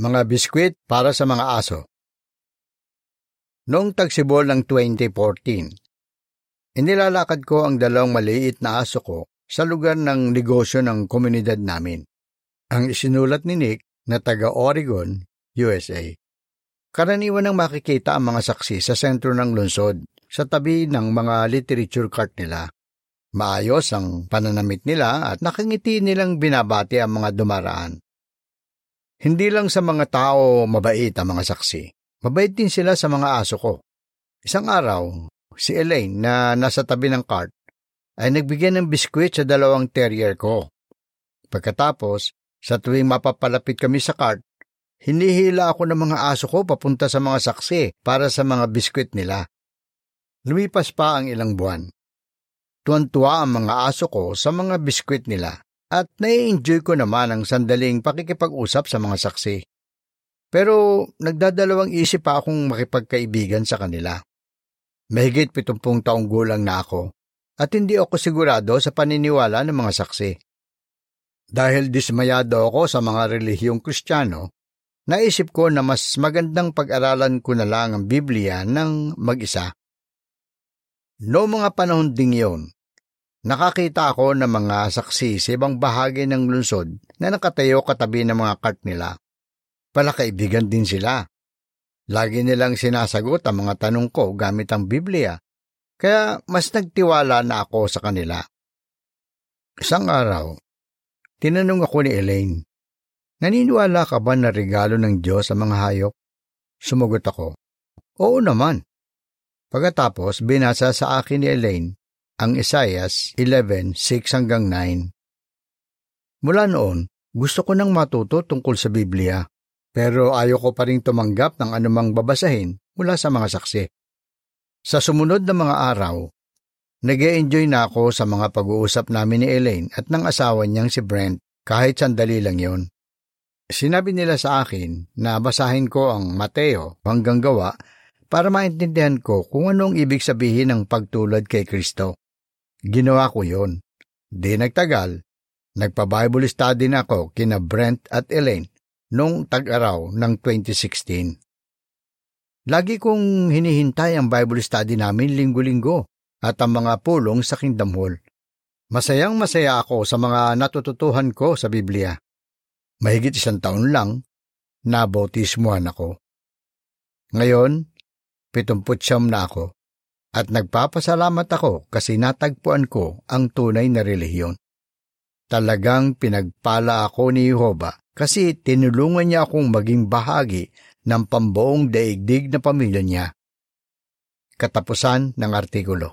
Mga biskwit para sa mga aso. Noong tagsibol ng 2014, inilalakad ko ang dalawang maliit na aso ko sa lugar ng negosyo ng komunidad namin. Ang isinulat ni Nick na taga Oregon, USA. Karaniwan ang makikita ang mga saksi sa sentro ng lungsod, sa tabi ng mga literature cart nila. Maayos ang pananamit nila at nakangiti nilang binabati ang mga dumaraan. Hindi lang sa mga tao mabait ang mga saksi. Mabait din sila sa mga aso ko. Isang araw, si Elaine na nasa tabi ng cart ay nagbigay ng biskwit sa dalawang terrier ko. Pagkatapos, sa tuwing mapapalapit kami sa cart, hinihila ako ng mga aso ko papunta sa mga saksi para sa mga biskwit nila. Lumipas pa ang ilang buwan. Tuwan-tuwa ang mga aso ko sa mga biskwit nila at nai-enjoy ko naman ang sandaling pakikipag-usap sa mga saksi. Pero nagdadalawang isip pa akong makipagkaibigan sa kanila. Mahigit pitumpung taong gulang na ako at hindi ako sigurado sa paniniwala ng mga saksi. Dahil dismayado ako sa mga relihiyong kristyano, naisip ko na mas magandang pag-aralan ko na lang ang Biblia ng mag-isa No mga panahon ding yun, nakakita ako ng mga saksi sa ibang bahagi ng lungsod na nakatayo katabi ng mga kart nila. Palakaibigan din sila. Lagi nilang sinasagot ang mga tanong ko gamit ang Biblia, kaya mas nagtiwala na ako sa kanila. Isang araw, tinanong ako ni Elaine, Naniniwala ka ba na regalo ng Diyos sa mga hayop? Sumagot ako, Oo naman. Pagkatapos, binasa sa akin ni Elaine ang Isaias 11:6 hanggang 9. Mula noon, gusto ko nang matuto tungkol sa Biblia, pero ayaw ko pa rin tumanggap ng anumang babasahin mula sa mga saksi. Sa sumunod na mga araw, nag enjoy na ako sa mga pag-uusap namin ni Elaine at ng asawa niyang si Brent kahit sandali lang yon. Sinabi nila sa akin na basahin ko ang Mateo hanggang gawa para maintindihan ko kung anong ibig sabihin ng pagtulad kay Kristo. Ginawa ko yon. Di nagtagal, nagpa-Bible study na ako kina Brent at Elaine noong tag-araw ng 2016. Lagi kong hinihintay ang Bible study namin linggo-linggo at ang mga pulong sa Kingdom Hall. Masayang masaya ako sa mga natututuhan ko sa Biblia. Mahigit isang taon lang, nabautismuhan ako. Ngayon, Pitumputsyam na ako. At nagpapasalamat ako kasi natagpuan ko ang tunay na relihiyon. Talagang pinagpala ako ni Jehova kasi tinulungan niya akong maging bahagi ng pambuong daigdig na pamilya niya. Katapusan ng artikulo.